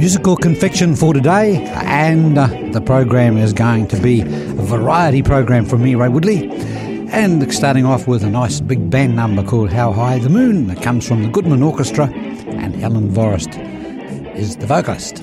Musical confection for today, and uh, the program is going to be a variety program from me, Ray Woodley. And starting off with a nice big band number called How High the Moon that comes from the Goodman Orchestra, and Helen Forrest is the vocalist.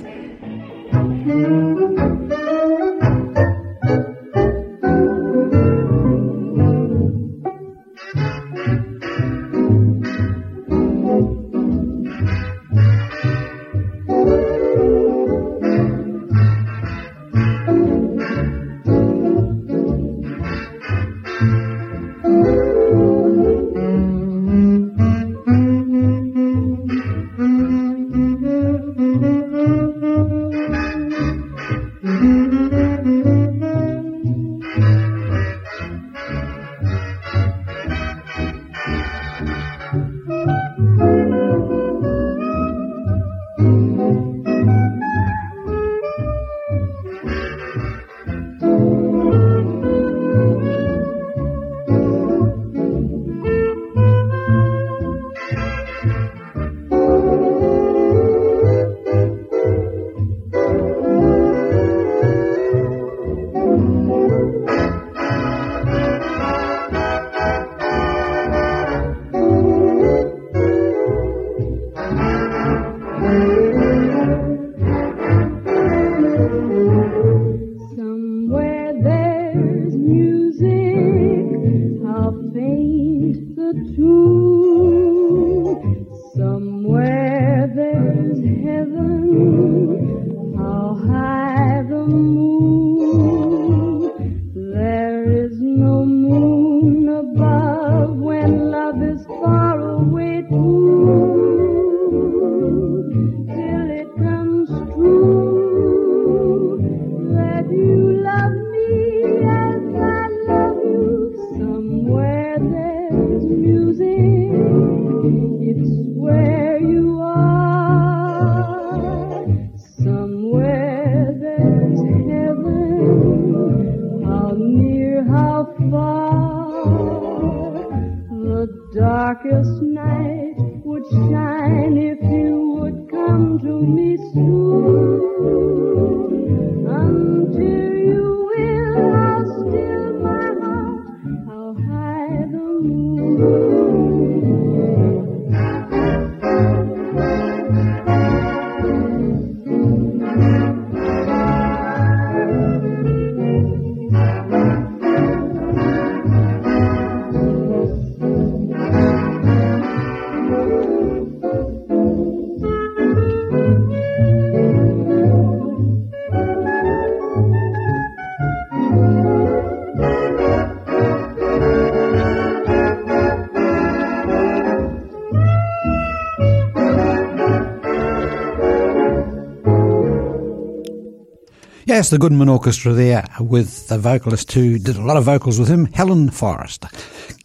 Yes, the Goodman Orchestra there with the vocalist who did a lot of vocals with him, Helen Forrest.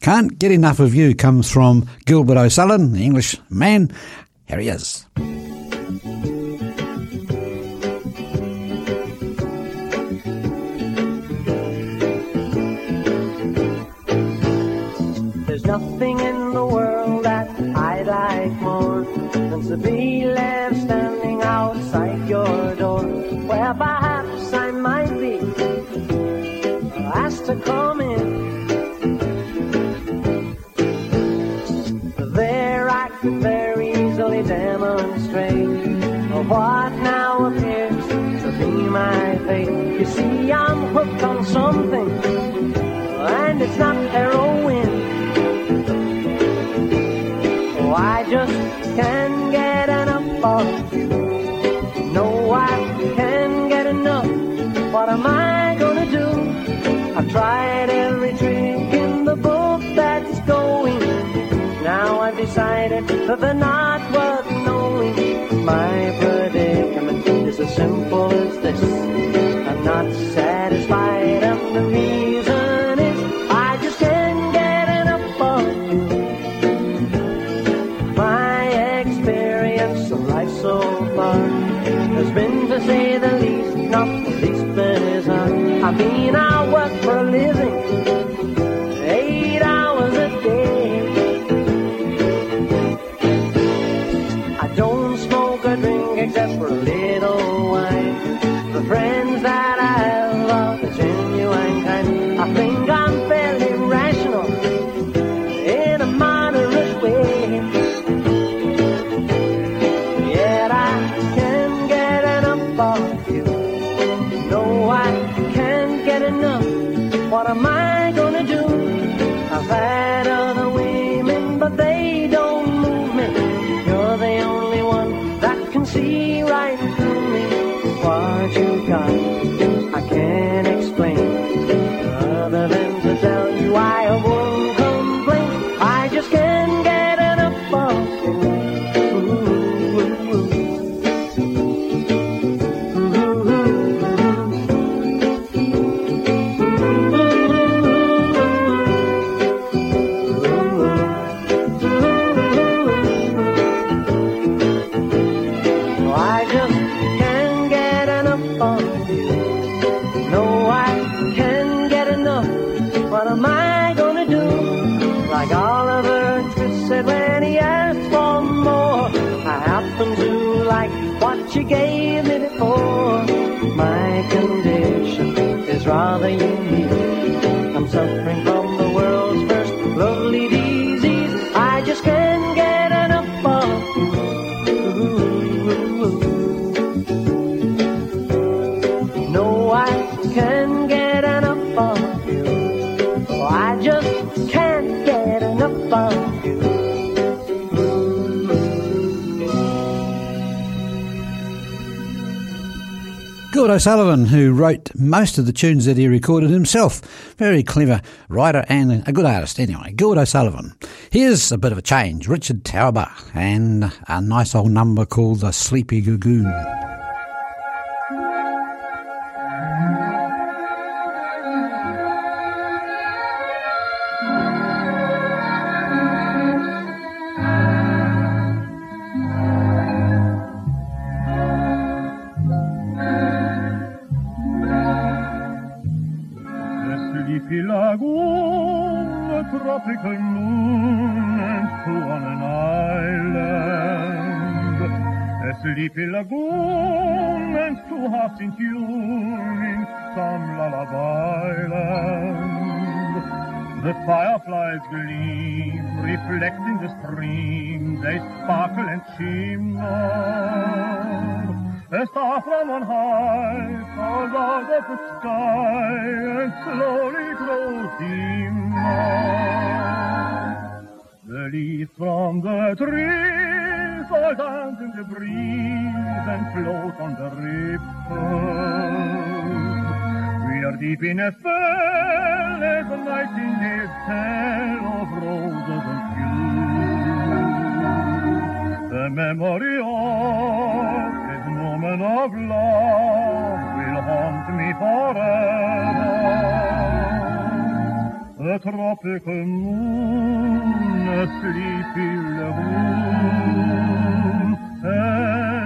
Can't Get Enough of You comes from Gilbert O'Sullivan, the English man. Here he is. No, I can't get enough. What am I gonna do? I've tried every trick in the book that's going. Now I've decided that they're not O'Sullivan, who wrote most of the tunes that he recorded himself. Very clever writer and a good artist, anyway. Gord O'Sullivan. Here's a bit of a change. Richard Tauber and a nice old number called The Sleepy Lagoon. Gleam, reflecting the stream, they sparkle and shimmer. A star from on high falls out of the sky and slowly grows dimmer. The leaves from the trees all dance in the breeze and float on the ripples. Are deep in a spell as the nightingales tell of roses and dew. The memory of this moment of love will haunt me forever. A tropical moon, a sleepy lagoon, and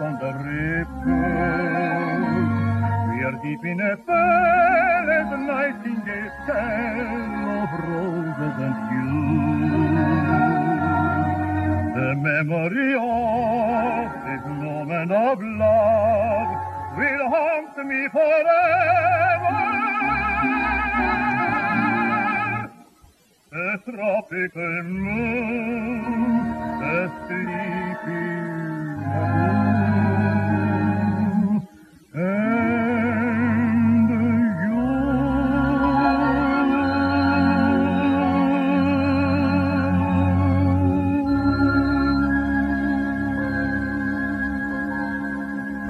on the ripples. We are deep in a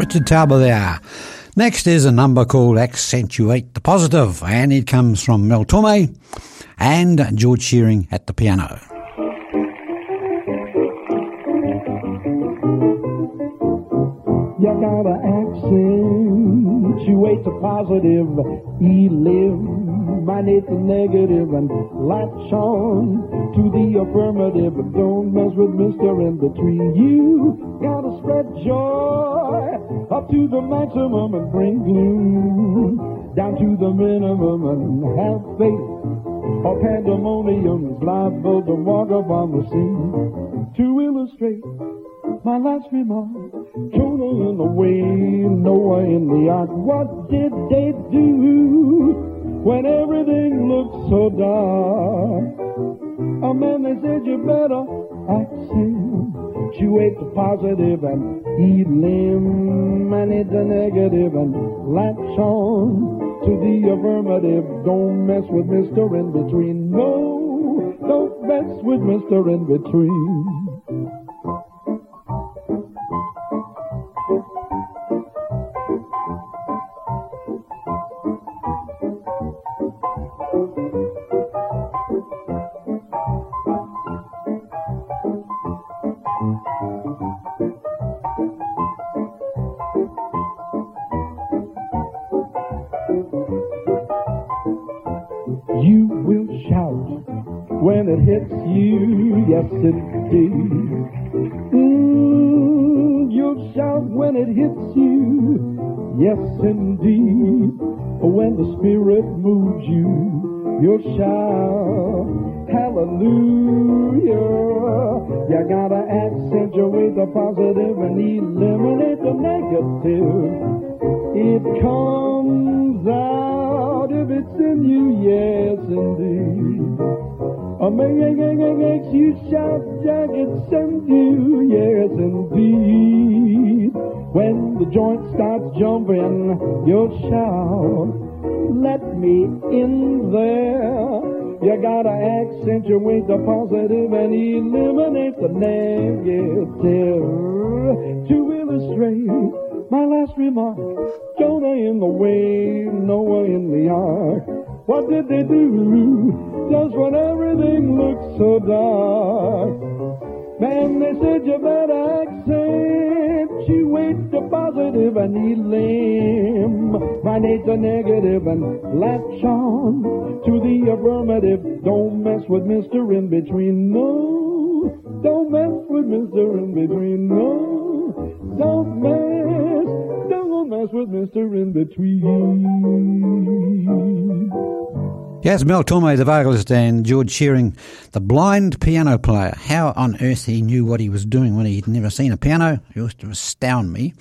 Richard Tauber there. Next is a number called Accentuate the Positive, and it comes from Mel Torme and George Shearing at the piano. You gotta accentuate the positive, eliminate the negative, and latch on to the affirmative. Don't mess with Mr. In Between. You gotta spread joy up to the maximum and bring gloom down to the minimum and have faith. Or pandemonium is liable to walk up on the scene to illustrate my last remark. Jonah in the whale, Noah in the ark. What did they do when everything looked so dark? Oh man, they said you better accentuate the positive and eliminate the negative and latch on to the affirmative. Don't mess with Mr. In Between. No, don't mess with Mr. In Between. You will shout when it hits you, yes indeed. Mm, you'll shout when it hits you, yes indeed. When the Spirit moves you, you'll shout hallelujah. You gotta accentuate the positive and eliminate the negative. It comes out in you, yes indeed. A man makes you shout, Jack, it sends you, yes indeed. When the joint starts jumping, you'll shout, let me in there. You gotta accentuate the positive and eliminate the negative to illustrate my last remark. Jonah in the wave, Noah in the ark. What did they do just when everything looked so dark? Man, they said you better accentuate the positive and eliminate the negative and latch on to the affirmative. Don't mess with Mr. In Between. No, don't mess with Mr. In Between. No, don't mess, don't mess with Mr. In Between. Yes, Mel Torme, the vocalist, and George Shearing, the blind piano player. How on earth he knew what he was doing when he'd never seen a piano used to astound me.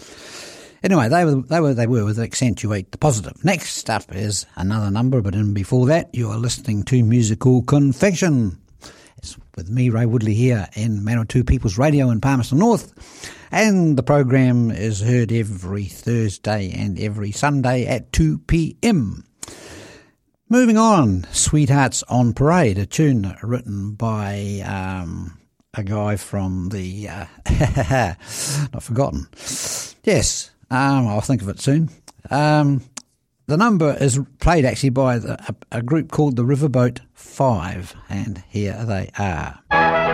Anyway, they were they were they were with accentuate the positive. Next up is another number, but in before that, you are listening to musical confection. It's with me, Ray Woodley, here in Manawatu People's Radio in Palmerston North, and the program is heard every Thursday and every Sunday at two p.m. Moving on, Sweethearts on Parade, a tune written by um, a guy from the. Uh, not forgotten. Yes, um, I'll think of it soon. Um, the number is played actually by the, a, a group called the Riverboat Five, and here they are.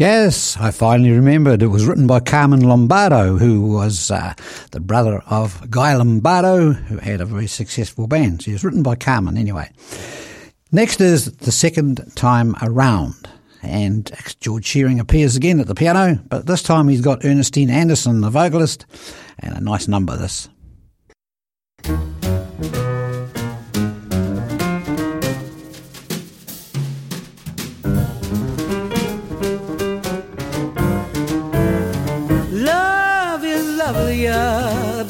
Yes, I finally remembered. It was written by Carmen Lombardo, who was uh, the brother of Guy Lombardo, who had a very successful band. So it was written by Carmen anyway. Next is The Second Time Around. And George Shearing appears again at the piano, but this time he's got Ernestine Anderson, the vocalist, and a nice number this.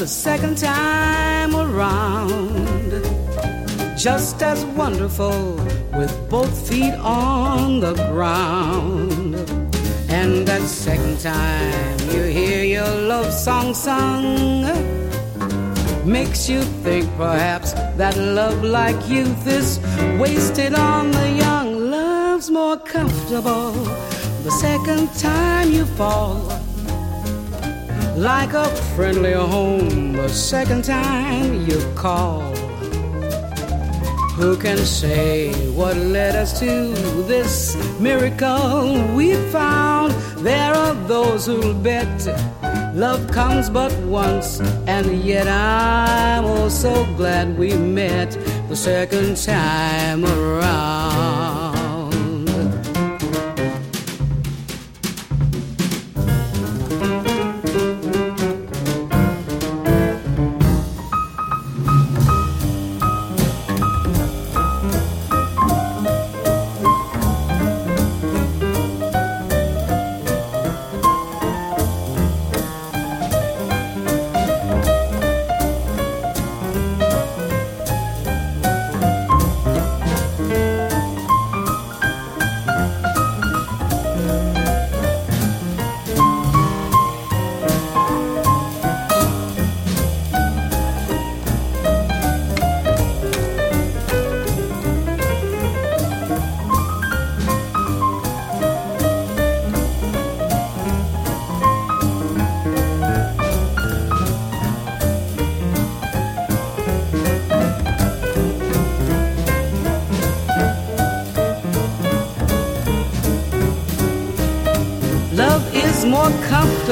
The second time around. Just as wonderful with both feet on the ground. And that second time you hear your love song sung, makes you think perhaps that love like youth is wasted on the young. Love's more comfortable the second time you fall like a friendly home the second time you call. Who can say what led us to this miracle we found? There are those who'll bet love comes but once, and yet I'm oh so glad we met the second time around.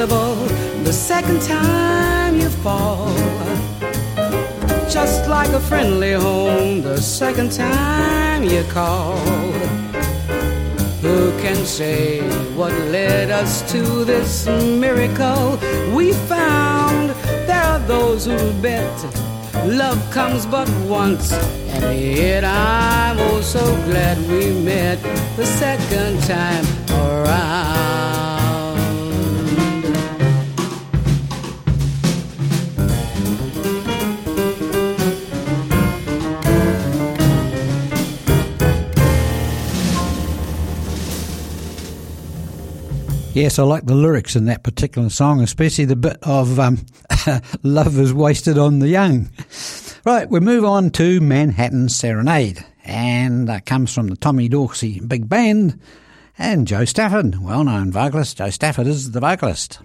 The second time you fall. Just like a friendly home the second time you call. Who can say what led us to this miracle we found? There are those who bet love comes but once, and yet I'm oh so glad we met the second time around. Yes, I like the lyrics in that particular song, especially the bit of um, love is wasted on the young. Right, we move on to Manhattan Serenade, and that comes from the Tommy Dorsey Big Band and Jo Stafford, well known vocalist. Jo Stafford is the vocalist.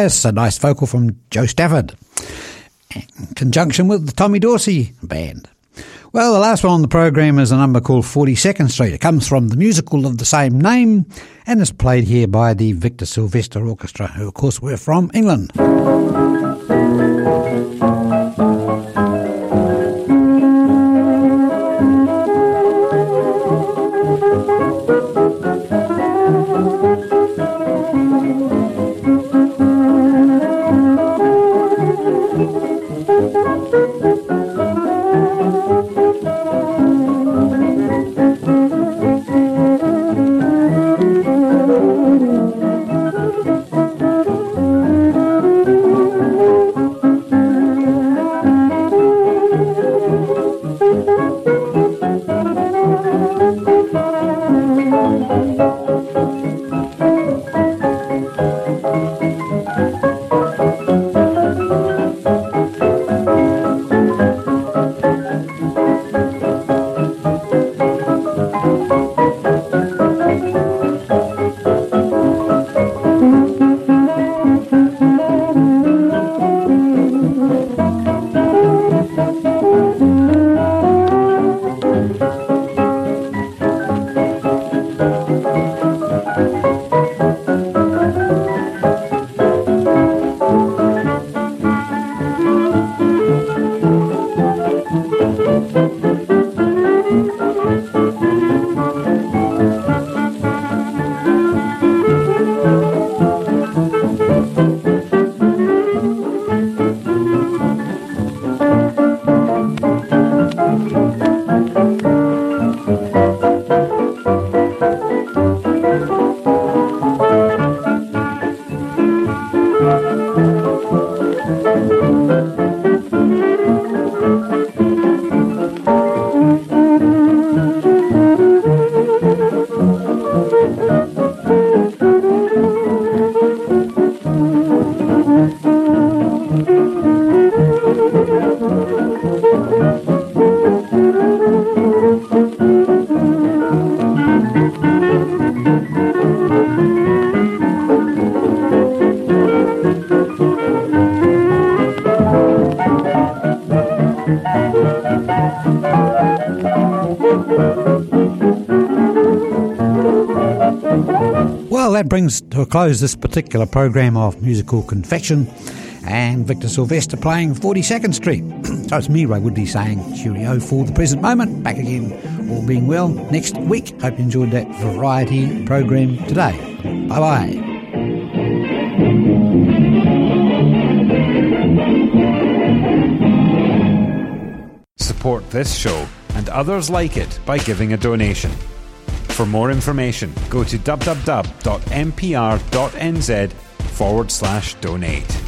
Yes, a nice vocal from Jo Stafford in conjunction with the Tommy Dorsey Band. Well, the last one on the program is a number called 42nd Street. It comes from the musical of the same name and is played here by the Victor Silvester Orchestra, who, of course, were from England. Brings to a close this particular program of musical confection and Victor Silvester playing 42nd Street. so it's me, Ray Woodley, saying cheerio for the present moment. Back again, all being well, next week. Hope you enjoyed that variety program today. Bye bye. Support this show and others like it by giving a donation. For more information, go to www.mpr.nz forward slash donate.